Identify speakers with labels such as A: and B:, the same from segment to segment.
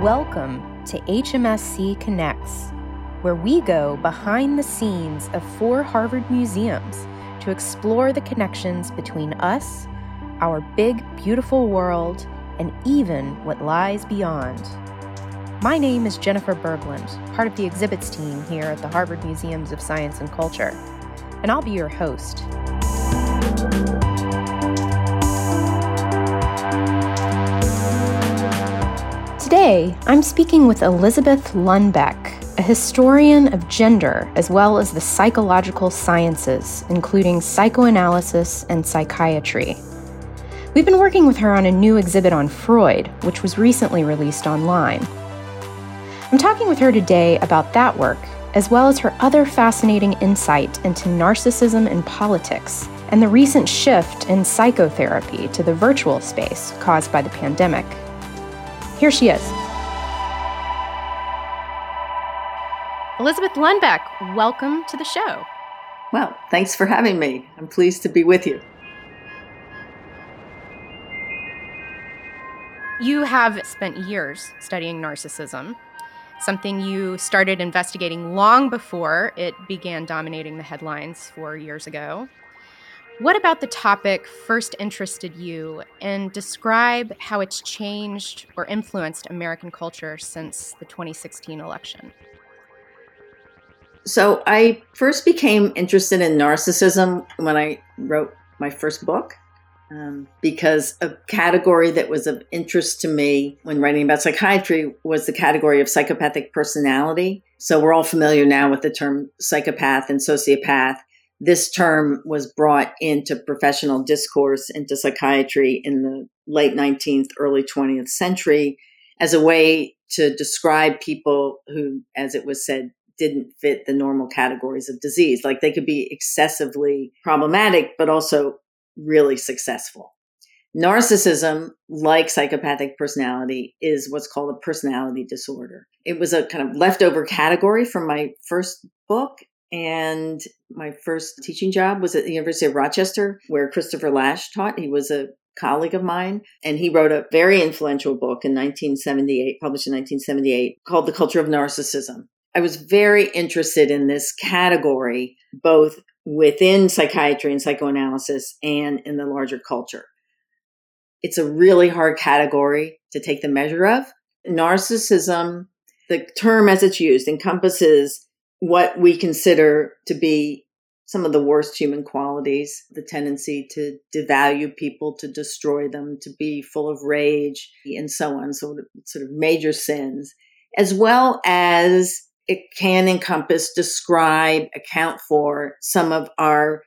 A: Welcome to HMSC Connects, where we go behind the scenes of four Harvard museums to explore the connections between us, our big, beautiful world, and even what lies beyond. My name is Jennifer Berglund, part of the exhibits team here at the Harvard Museums of Science and Culture, and I'll be your host. Today, I'm speaking with Elizabeth Lunbeck, a historian of gender as well as the psychological sciences, including psychoanalysis and psychiatry. We've been working with her on a new exhibit on Freud, which was recently released online. I'm talking with her today about that work, as well as her other fascinating insight into narcissism in politics and the recent shift in psychotherapy to the virtual space caused by the pandemic. Here she is. Elizabeth Lunbeck, welcome to the show.
B: Well, thanks for having me. I'm pleased to be with you.
A: You have spent years studying narcissism, something you started investigating long before it began dominating the headlines four years ago. What about the topic first interested you, and describe how it's changed or influenced American culture since the 2016 election?
B: So, I first became interested in narcissism when I wrote my first book. Um, because a category that was of interest to me when writing about psychiatry was the category of psychopathic personality. So we're all familiar now with the term psychopath and sociopath this term was brought into professional discourse into psychiatry in the late 19th, early 20th century as a way to describe people who, as it was said, didn't fit the normal categories of disease. Like they could be excessively problematic, but also really successful. Narcissism, like psychopathic personality, is what's called a personality disorder. It was a kind of leftover category from my first book, and my first teaching job was at the University of Rochester, where Christopher Lasch taught. He was a colleague of mine, and he wrote a very influential book in 1978, published in 1978, called The Culture of Narcissism. I was very interested in this category, both within psychiatry and psychoanalysis and in the larger culture. It's a really hard category to take the measure of. Narcissism, the term as it's used, encompasses what we consider to be some of the worst human qualities the tendency to devalue people, to destroy them, to be full of rage, and so on. So, sort of major sins, as well as it can encompass, describe, account for some of our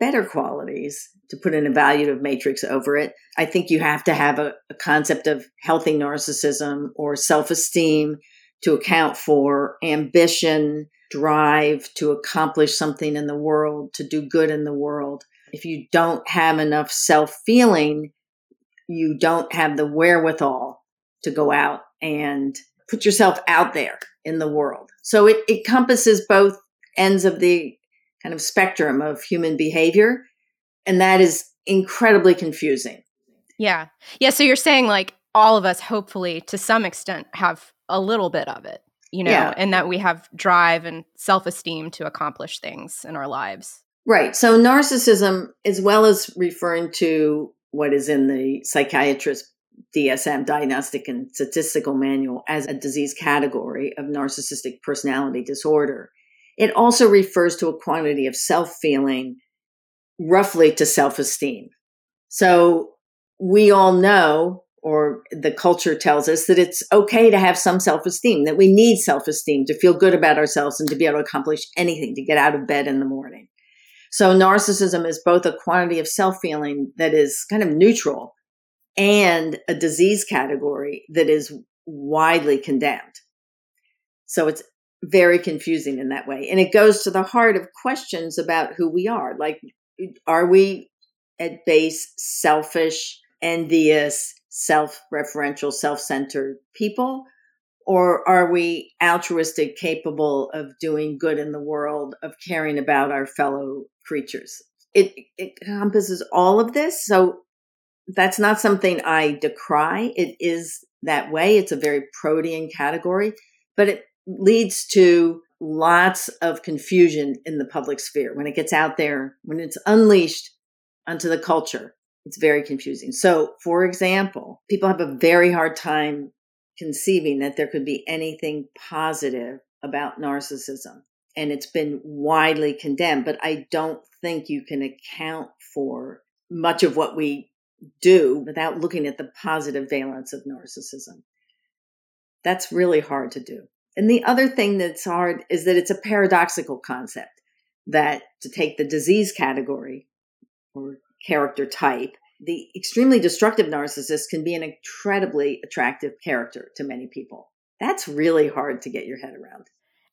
B: better qualities to put an evaluative matrix over it. I think you have to have a, a concept of healthy narcissism or self esteem to account for ambition, drive to accomplish something in the world, to do good in the world. If you don't have enough self feeling, you don't have the wherewithal to go out and put yourself out there in the world. So it encompasses both ends of the kind of spectrum of human behavior. And that is incredibly confusing.
A: Yeah. Yeah. So you're saying like all of us, hopefully, to some extent, have a little bit of it, you know, yeah. and that we have drive and self esteem to accomplish things in our lives.
B: Right. So narcissism, as well as referring to what is in the psychiatrist DSM, Diagnostic and Statistical Manual, as a disease category of narcissistic personality disorder, it also refers to a quantity of self feeling roughly to self esteem. So we all know or the culture tells us that it's okay to have some self esteem, that we need self esteem to feel good about ourselves and to be able to accomplish anything, to get out of bed in the morning. So, narcissism is both a quantity of self feeling that is kind of neutral and a disease category that is widely condemned. So, it's very confusing in that way. And it goes to the heart of questions about who we are. Like, are we at base selfish, envious, self referential, self centered people? Or are we altruistic, capable of doing good in the world, of caring about our fellow creatures? It, it encompasses all of this. So that's not something I decry. It is that way. It's a very protean category, but it leads to lots of confusion in the public sphere when it gets out there, when it's unleashed onto the culture. It's very confusing. So, for example, people have a very hard time conceiving that there could be anything positive about narcissism. And it's been widely condemned, but I don't think you can account for much of what we do without looking at the positive valence of narcissism. That's really hard to do. And the other thing that's hard is that it's a paradoxical concept that to take the disease category or character type, the extremely destructive narcissist can be an incredibly attractive character to many people. That's really hard to get your head around.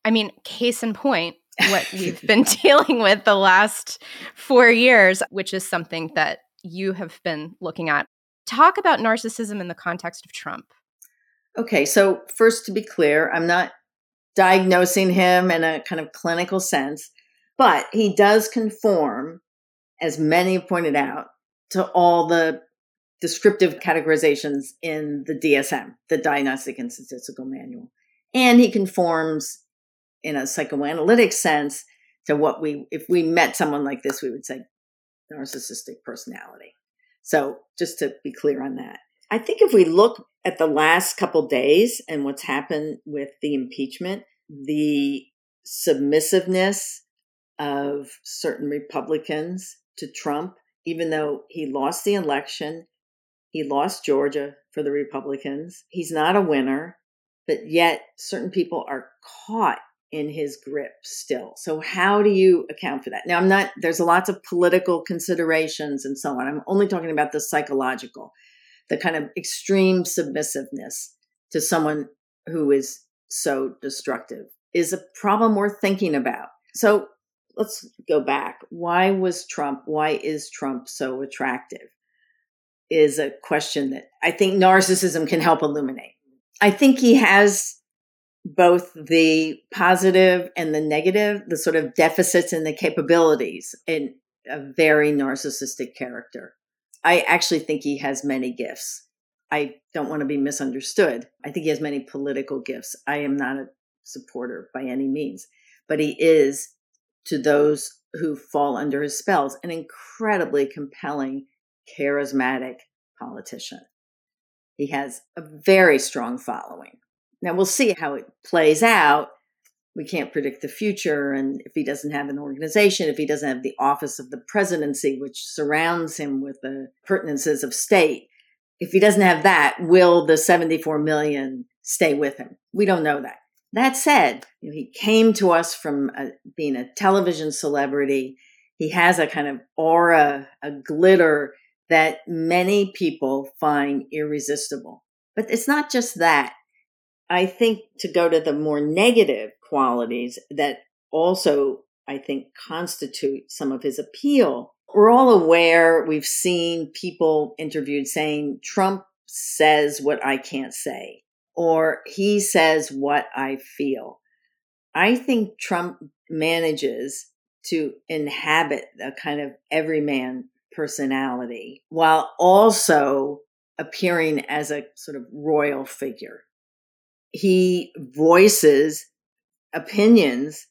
A: I mean, case in point, what we've been dealing with the last four years, which is something that you have been looking at. Talk about narcissism in the context of Trump.
B: Okay, so first to be clear, I'm not diagnosing him in a kind of clinical sense, but he does conform, as many have pointed out, to all the descriptive categorizations in the DSM, the Diagnostic and Statistical Manual. And he conforms in a psychoanalytic sense to what we, if we met someone like this, we would say narcissistic personality. So just to be clear on that. I think if we look at the last couple days and what's happened with the impeachment, the submissiveness of certain Republicans to Trump, even though he lost the election, he lost Georgia for the Republicans. He's not a winner, but yet certain people are caught in his grip still. So how do you account for that? Now I'm not there's lots of political considerations and so on. I'm only talking about the psychological, the kind of extreme submissiveness to someone who is so destructive is a problem worth thinking about. So let's go back. Why was Trump, why is Trump so attractive? Is a question that I think narcissism can help illuminate. I think he has both the positive and the negative, the sort of deficits and the capabilities in a very narcissistic character. I actually think he has many gifts. I don't want to be misunderstood. I think he has many political gifts. I am not a supporter by any means, but he is, to those who fall under his spells, an incredibly compelling, charismatic politician. He has a very strong following. Now we'll see how it plays out. We can't predict the future. And if he doesn't have an organization, if he doesn't have the office of the presidency, which surrounds him with the pertinences of state, if he doesn't have that, will the 74 million stay with him? We don't know that. That said, he came to us from a, being a television celebrity. He has a kind of aura, a glitter that many people find irresistible. But it's not just that. I think to go to the more negative qualities that also, I think, constitute some of his appeal. We're all aware, we've seen people interviewed saying, Trump says what I can't say, or he says what I feel. I think Trump manages to inhabit a kind of everyman personality while also appearing as a sort of royal figure he voices opinions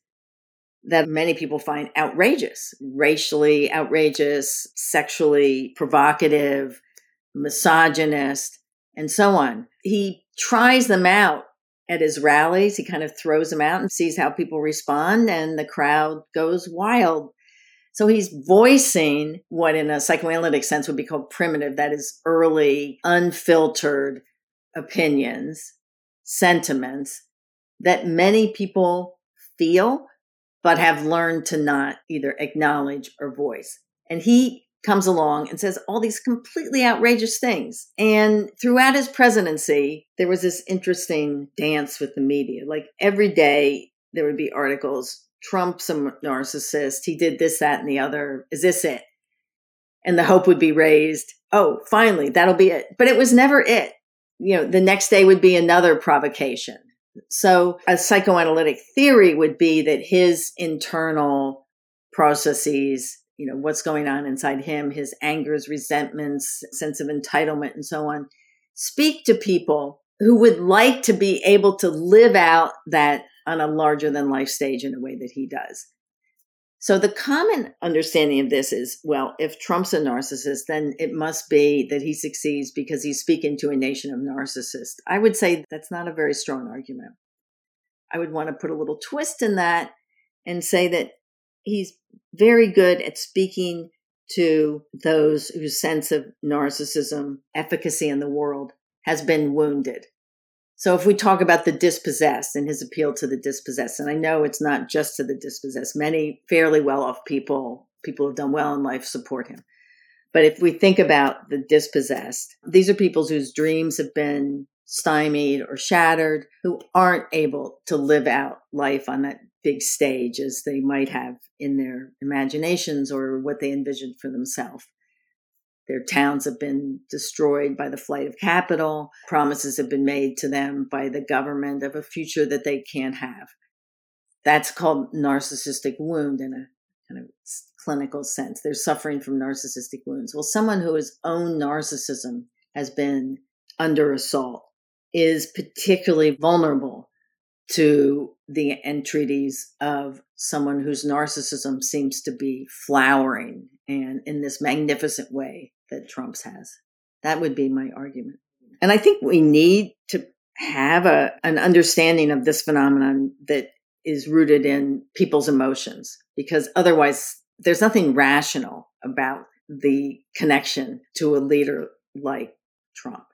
B: that many people find outrageous, racially outrageous, sexually provocative, misogynist, and so on. He tries them out at his rallies. He kind of throws them out and sees how people respond, and the crowd goes wild. So he's voicing what, in a psychoanalytic sense, would be called primitive that is, early, unfiltered opinions sentiments that many people feel, but have learned to not either acknowledge or voice. And he comes along and says all these completely outrageous things. And throughout his presidency, there was this interesting dance with the media. Like every day, there would be articles Trump's a narcissist. He did this, that, and the other. Is this it? And the hope would be raised. Oh, finally, that'll be it. But it was never it you know, the next day would be another provocation. So a psychoanalytic theory would be that his internal processes, you know, what's going on inside him, his angers, resentments, sense of entitlement, and so on, speak to people who would like to be able to live out that on a larger than life stage in a way that he does. So the common understanding of this is, well, if Trump's a narcissist, then it must be that he succeeds because he's speaking to a nation of narcissists. I would say that's not a very strong argument. I would want to put a little twist in that and say that he's very good at speaking to those whose sense of narcissism, efficacy in the world has been wounded. So if we talk about the dispossessed and his appeal to the dispossessed, and I know it's not just to the dispossessed, many fairly well off people, people who've done well in life support him. But if we think about the dispossessed, these are people whose dreams have been stymied or shattered, who aren't able to live out life on that big stage as they might have in their imaginations or what they envisioned for themselves. Their towns have been destroyed by the flight of capital. Promises have been made to them by the government of a future that they can't have. That's called narcissistic wound in a kind of clinical sense. They're suffering from narcissistic wounds. Well, someone who has own narcissism has been under assault is particularly vulnerable to the entreaties of someone whose narcissism seems to be flowering and in this magnificent way that Trump's has. That would be my argument. And I think we need to have a, an understanding of this phenomenon that is rooted in people's emotions because otherwise there's nothing rational about the connection to a leader like Trump.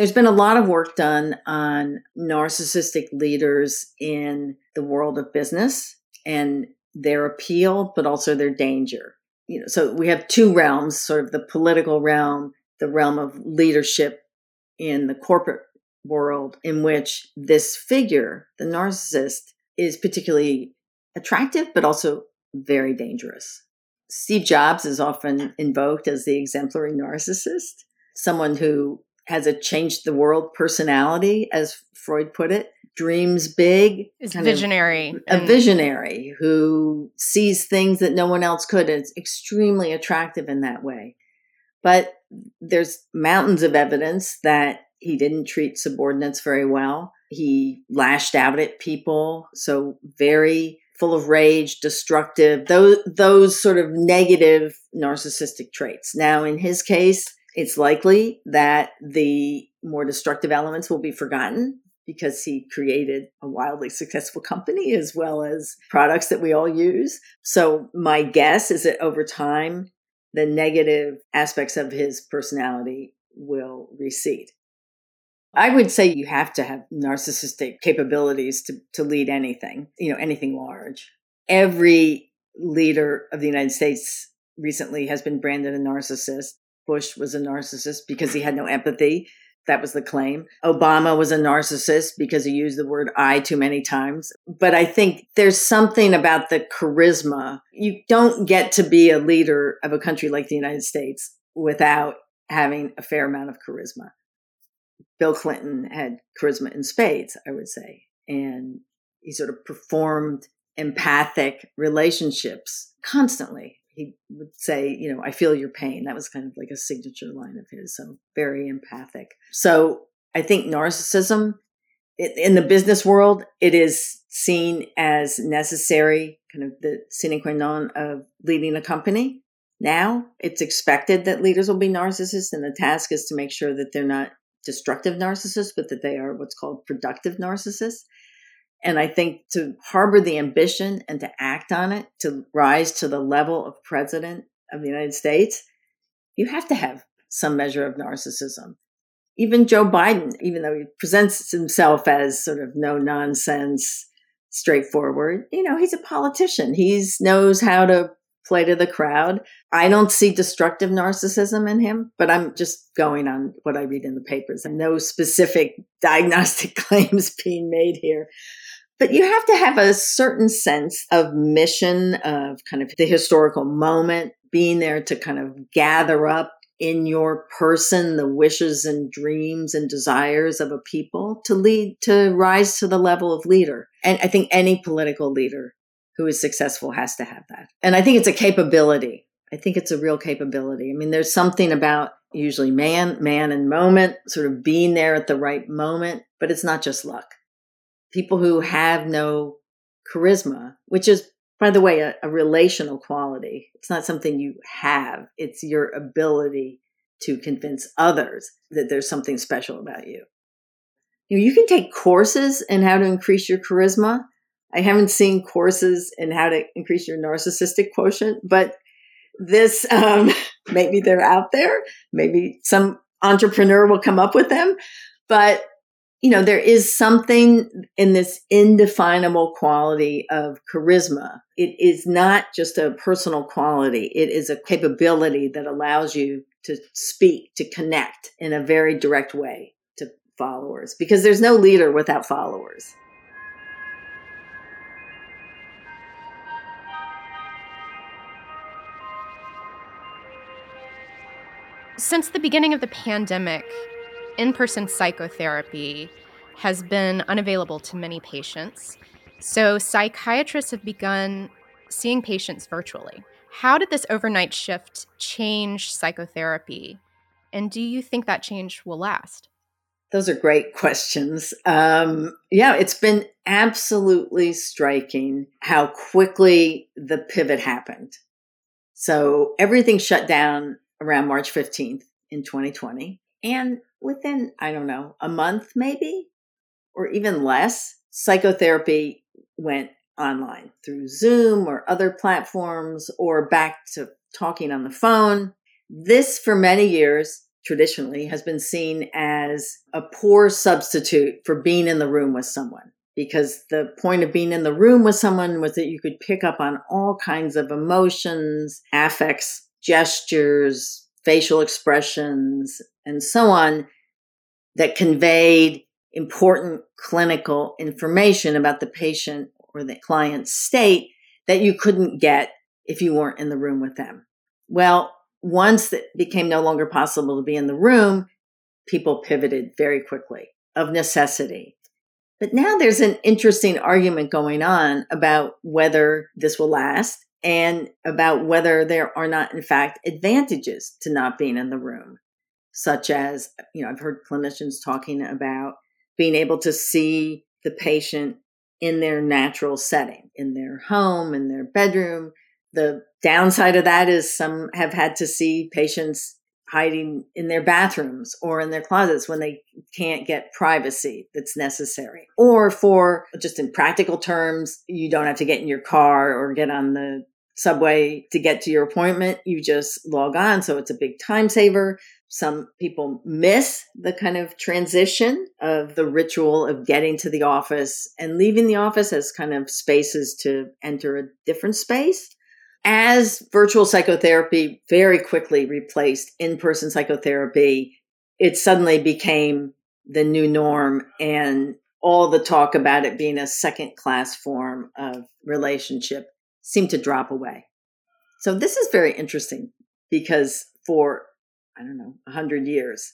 B: There's been a lot of work done on narcissistic leaders in the world of business and their appeal, but also their danger you know, so we have two realms, sort of the political realm, the realm of leadership in the corporate world, in which this figure, the narcissist, is particularly attractive, but also very dangerous. Steve Jobs is often invoked as the exemplary narcissist, someone who has a changed the world personality, as Freud put it, dreams big,
A: is visionary,
B: a visionary who sees things that no one else could. It's extremely attractive in that way. But there's mountains of evidence that he didn't treat subordinates very well. He lashed out at people, so very full of rage, destructive, those those sort of negative narcissistic traits. Now in his case, it's likely that the more destructive elements will be forgotten because he created a wildly successful company as well as products that we all use. So, my guess is that over time, the negative aspects of his personality will recede. I would say you have to have narcissistic capabilities to, to lead anything, you know, anything large. Every leader of the United States recently has been branded a narcissist. Bush was a narcissist because he had no empathy that was the claim. Obama was a narcissist because he used the word I too many times. But I think there's something about the charisma. You don't get to be a leader of a country like the United States without having a fair amount of charisma. Bill Clinton had charisma in spades, I would say. And he sort of performed empathic relationships constantly he would say, you know, I feel your pain. That was kind of like a signature line of his. So very empathic. So I think narcissism in the business world, it is seen as necessary, kind of the sine qua non of leading a company. Now it's expected that leaders will be narcissists, and the task is to make sure that they're not destructive narcissists, but that they are what's called productive narcissists. And I think to harbor the ambition and to act on it, to rise to the level of president of the United States, you have to have some measure of narcissism. Even Joe Biden, even though he presents himself as sort of no nonsense, straightforward, you know, he's a politician. He knows how to play to the crowd. I don't see destructive narcissism in him, but I'm just going on what I read in the papers and no specific diagnostic claims being made here. But you have to have a certain sense of mission, of kind of the historical moment, being there to kind of gather up in your person the wishes and dreams and desires of a people to lead, to rise to the level of leader. And I think any political leader who is successful has to have that. And I think it's a capability. I think it's a real capability. I mean, there's something about usually man, man and moment, sort of being there at the right moment, but it's not just luck. People who have no charisma, which is, by the way, a, a relational quality. It's not something you have. It's your ability to convince others that there's something special about you. You, know, you can take courses in how to increase your charisma. I haven't seen courses in how to increase your narcissistic quotient, but this um, maybe they're out there. Maybe some entrepreneur will come up with them, but you know there is something in this indefinable quality of charisma. It is not just a personal quality; it is a capability that allows you to speak, to connect in a very direct way to followers. Because there's no leader without followers.
A: Since the beginning of the pandemic, in person psychotherapy has been unavailable to many patients. So, psychiatrists have begun seeing patients virtually. How did this overnight shift change psychotherapy? And do you think that change will last?
B: Those are great questions. Um, yeah, it's been absolutely striking how quickly the pivot happened. So everything shut down around March 15th in 2020. And within, I don't know, a month maybe, or even less, psychotherapy went online through Zoom or other platforms or back to talking on the phone. This, for many years, traditionally has been seen as a poor substitute for being in the room with someone. Because the point of being in the room with someone was that you could pick up on all kinds of emotions, affects, gestures, facial expressions, and so on that conveyed important clinical information about the patient or the client's state that you couldn't get if you weren't in the room with them. Well, once it became no longer possible to be in the room, people pivoted very quickly of necessity. But now there's an interesting argument going on about whether this will last and about whether there are not, in fact, advantages to not being in the room, such as, you know, I've heard clinicians talking about being able to see the patient in their natural setting, in their home, in their bedroom. The downside of that is some have had to see patients hiding in their bathrooms or in their closets when they can't get privacy that's necessary. Or for just in practical terms, you don't have to get in your car or get on the subway to get to your appointment. You just log on. So it's a big time saver. Some people miss the kind of transition of the ritual of getting to the office and leaving the office as kind of spaces to enter a different space. As virtual psychotherapy very quickly replaced in person psychotherapy, it suddenly became the new norm and all the talk about it being a second class form of relationship seemed to drop away. So this is very interesting because for, I don't know, 100 years,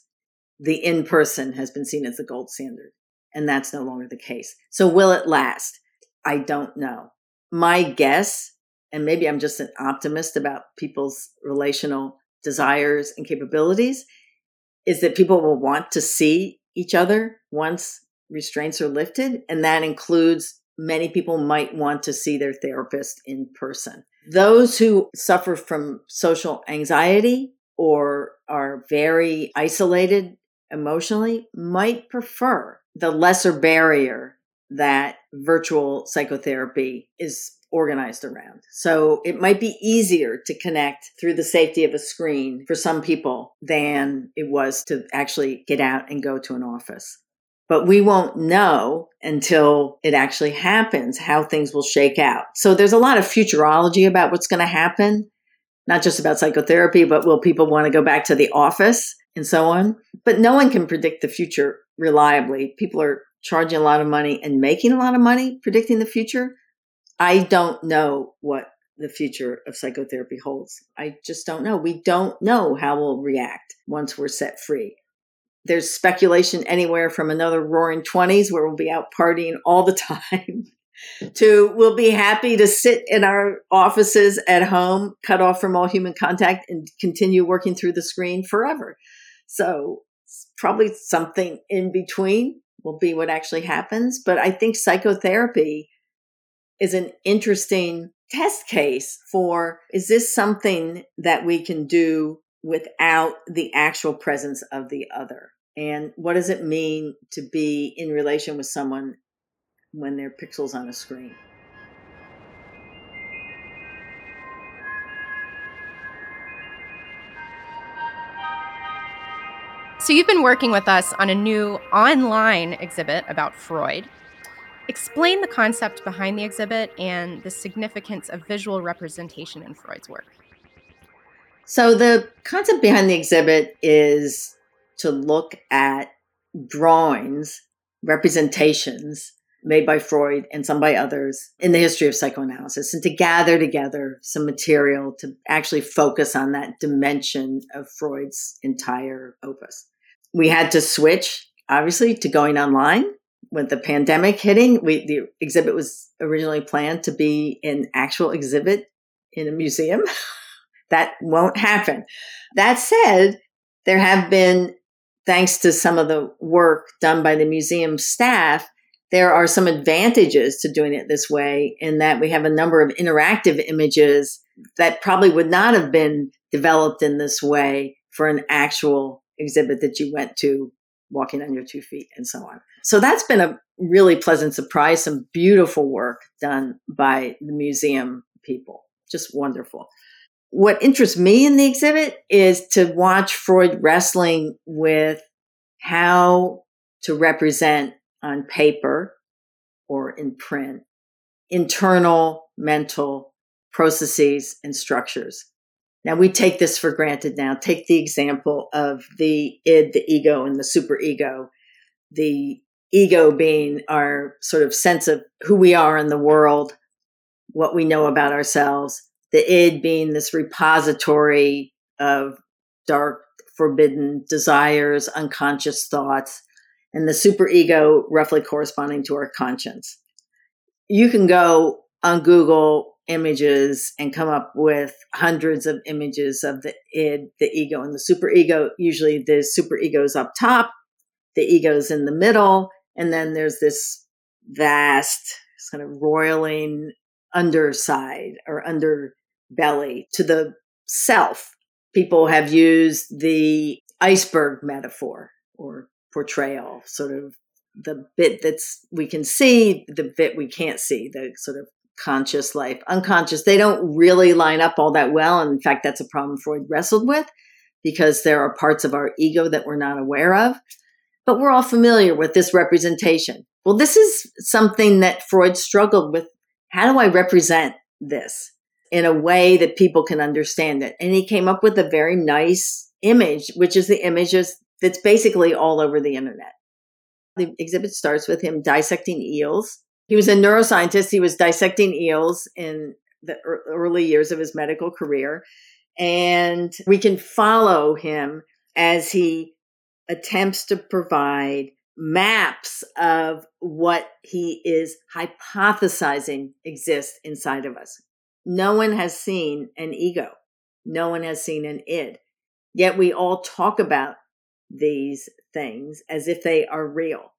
B: the in person has been seen as the gold standard. And that's no longer the case. So will it last? I don't know. My guess, and maybe I'm just an optimist about people's relational desires and capabilities, is that people will want to see each other once restraints are lifted. And that includes many people might want to see their therapist in person. Those who suffer from social anxiety or are very isolated emotionally might prefer the lesser barrier that virtual psychotherapy is organized around. So it might be easier to connect through the safety of a screen for some people than it was to actually get out and go to an office but we won't know until it actually happens how things will shake out. So there's a lot of futurology about what's going to happen, not just about psychotherapy, but will people want to go back to the office and so on? But no one can predict the future reliably. People are charging a lot of money and making a lot of money predicting the future. I don't know what the future of psychotherapy holds. I just don't know. We don't know how we'll react once we're set free there's speculation anywhere from another roaring 20s where we'll be out partying all the time to we'll be happy to sit in our offices at home, cut off from all human contact, and continue working through the screen forever. So, probably something in between will be what actually happens. But I think psychotherapy is an interesting test case for is this something that we can do without the actual presence of the other? And what does it mean to be in relation with someone when they're pixels on a screen?
A: So, you've been working with us on a new online exhibit about Freud. Explain the concept behind the exhibit and the significance of visual representation in Freud's work.
B: So, the concept behind the exhibit is to look at drawings, representations made by Freud and some by others in the history of psychoanalysis, and to gather together some material to actually focus on that dimension of Freud's entire opus. We had to switch, obviously, to going online with the pandemic hitting, we the exhibit was originally planned to be an actual exhibit in a museum. that won't happen. That said, there have been, thanks to some of the work done by the museum staff, there are some advantages to doing it this way in that we have a number of interactive images that probably would not have been developed in this way for an actual exhibit that you went to walking on your two feet and so on. So that's been a really pleasant surprise, some beautiful work done by the museum people. Just wonderful. What interests me in the exhibit is to watch Freud wrestling with how to represent on paper or in print internal mental processes and structures now we take this for granted now. Take the example of the id, the ego, and the superego. The ego being our sort of sense of who we are in the world, what we know about ourselves. The id being this repository of dark, forbidden desires, unconscious thoughts, and the superego roughly corresponding to our conscience. You can go on Google images and come up with hundreds of images of the id, the ego, and the superego. Usually the superego is up top, the ego is in the middle, and then there's this vast kind of roiling underside or underbelly to the self. People have used the iceberg metaphor or portrayal, sort of the bit that's we can see, the bit we can't see, the sort of conscious life, unconscious, they don't really line up all that well. And in fact, that's a problem Freud wrestled with because there are parts of our ego that we're not aware of. But we're all familiar with this representation. Well, this is something that Freud struggled with. How do I represent this in a way that people can understand it? And he came up with a very nice image, which is the images that's basically all over the internet. The exhibit starts with him dissecting eels he was a neuroscientist. He was dissecting eels in the early years of his medical career. And we can follow him as he attempts to provide maps of what he is hypothesizing exists inside of us. No one has seen an ego. No one has seen an id. Yet we all talk about these things as if they are real.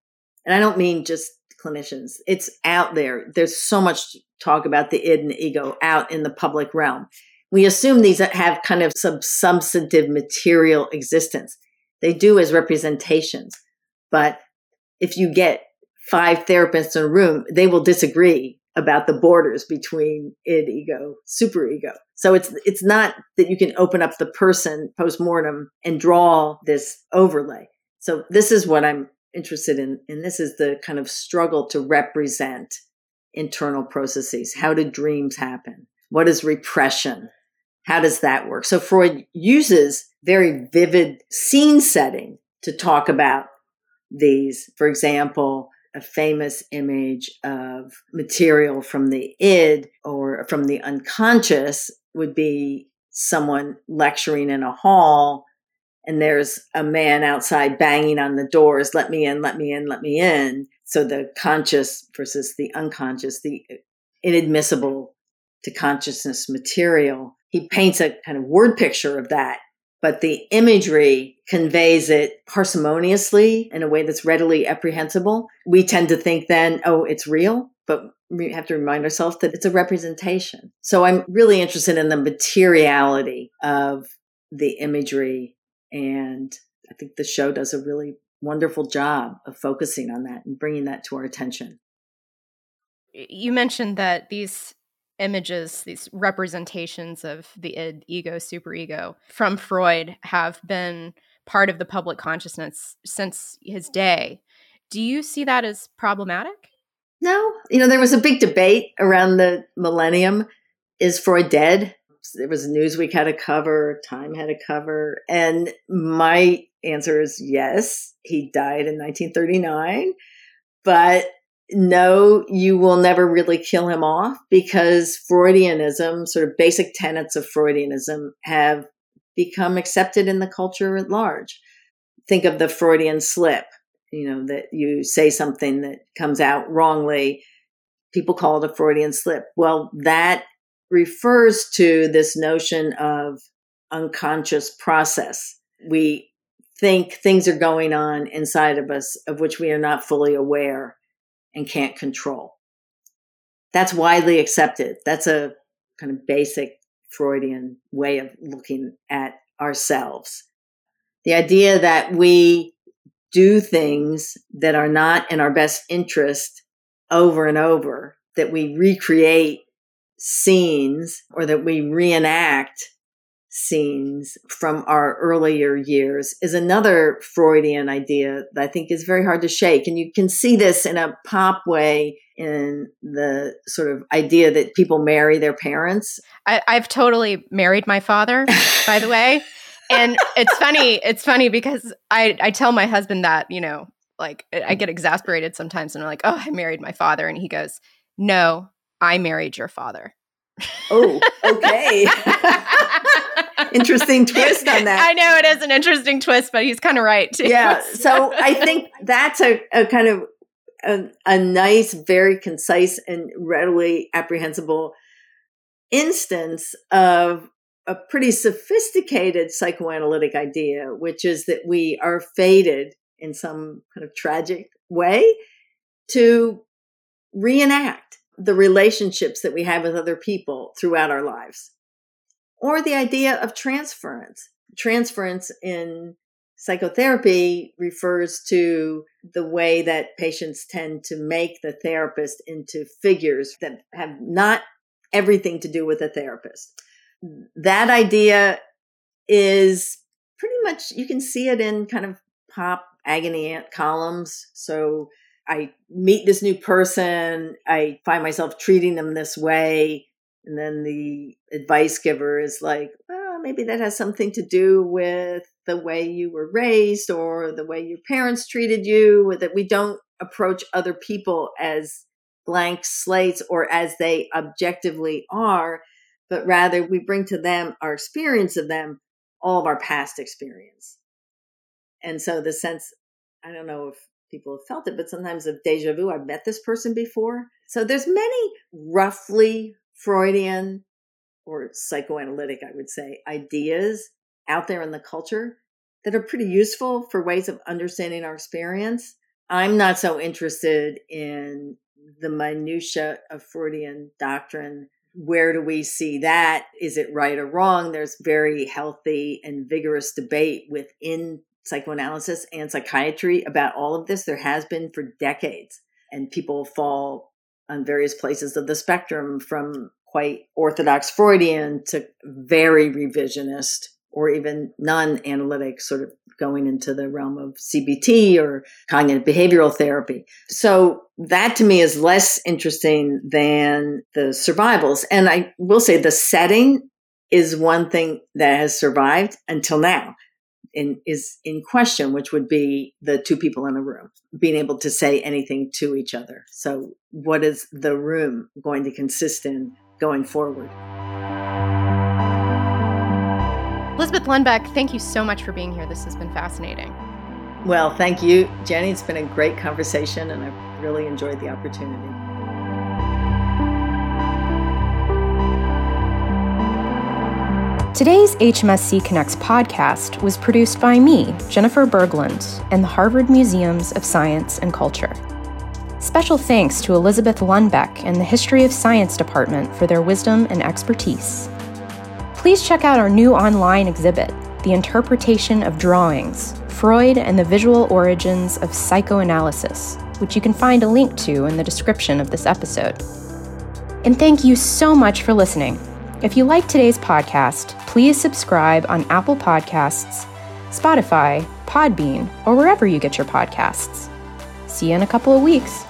B: And I don't mean just clinicians. It's out there. There's so much talk about the id and the ego out in the public realm. We assume these have kind of some substantive material existence. They do as representations. But if you get five therapists in a room, they will disagree about the borders between id, ego, superego. So it's it's not that you can open up the person post mortem and draw this overlay. So this is what I'm interested in, and this is the kind of struggle to represent internal processes. How do dreams happen? What is repression? How does that work? So Freud uses very vivid scene setting to talk about these. For example, a famous image of material from the id or from the unconscious would be someone lecturing in a hall and there's a man outside banging on the doors, let me in, let me in, let me in. So the conscious versus the unconscious, the inadmissible to consciousness material. He paints a kind of word picture of that, but the imagery conveys it parsimoniously in a way that's readily apprehensible. We tend to think then, oh, it's real, but we have to remind ourselves that it's a representation. So I'm really interested in the materiality of the imagery. And I think the show does a really wonderful job of focusing on that and bringing that to our attention.
A: You mentioned that these images, these representations of the id, ego, superego from Freud have been part of the public consciousness since his day. Do you see that as problematic?
B: No. You know, there was a big debate around the millennium. Is Freud dead? There was Newsweek had a cover, Time had a cover. And my answer is yes. He died in 1939. But no, you will never really kill him off because Freudianism, sort of basic tenets of Freudianism, have become accepted in the culture at large. Think of the Freudian slip, you know, that you say something that comes out wrongly. People call it a Freudian slip. Well, that refers to this notion of unconscious process. We think things are going on inside of us of which we are not fully aware and can't control. That's widely accepted. That's a kind of basic Freudian way of looking at ourselves. The idea that we do things that are not in our best interest over and over, that we recreate scenes or that we reenact scenes from our earlier years is another Freudian idea that I think is very hard to shake. And you can see this in a pop way in the sort of idea that people marry their parents.
A: I, have totally married my father, by the way. And it's funny, it's funny because I, I tell my husband that, you know, like I get exasperated sometimes and I'm like, oh, I married my father. And he goes, no, I married your father.
B: Oh, okay. interesting twist on that.
A: I know it is an interesting twist, but he's kind of right too.
B: Yeah. So I think that's a, a kind of a, a nice, very concise and readily apprehensible instance of a pretty sophisticated psychoanalytic idea, which is that we are fated in some kind of tragic way to reenact the relationships that we have with other people throughout our lives or the idea of transference. Transference in psychotherapy refers to the way that patients tend to make the therapist into figures that have not everything to do with the therapist. That idea is pretty much, you can see it in kind of pop agony aunt columns. So I meet this new person, I find myself treating them this way. And then the advice giver is like, well, maybe that has something to do with the way you were raised or the way your parents treated you, that we don't approach other people as blank slates or as they objectively are, but rather we bring to them our experience of them, all of our past experience. And so the sense, I don't know if people have felt it, but sometimes of deja vu, I've met this person before. So there's many roughly Freudian or psychoanalytic, I would say, ideas out there in the culture that are pretty useful for ways of understanding our experience. I'm not so interested in the minutia of Freudian doctrine. Where do we see that? Is it right or wrong? There's very healthy and vigorous debate within psychoanalysis and psychiatry about all of this. There has been for decades, and people fall on various places of the spectrum from quite orthodox Freudian to very revisionist or even non analytic, sort of going into the realm of CBT or cognitive behavioral therapy. So that to me is less interesting than the survivals. And I will say the setting is one thing that has survived until now in, is in question, which would be the two people in a room being able to say anything to each other. So, what is the room going to consist in going forward?
A: Elizabeth Lunbeck, thank you so much for being here. This has been fascinating.
B: Well, thank you, Jenny. It's been a great conversation, and I really enjoyed the opportunity.
A: Today's HMSC Connects podcast was produced by me, Jennifer Berglund, and the Harvard Museums of Science and Culture. Special thanks to Elizabeth Lunbeck and the History of Science Department for their wisdom and expertise. Please check out our new online exhibit, The Interpretation of Drawings Freud and the Visual Origins of Psychoanalysis, which you can find a link to in the description of this episode. And thank you so much for listening. If you like today's podcast, please subscribe on Apple Podcasts, Spotify, Podbean, or wherever you get your podcasts. See you in a couple of weeks.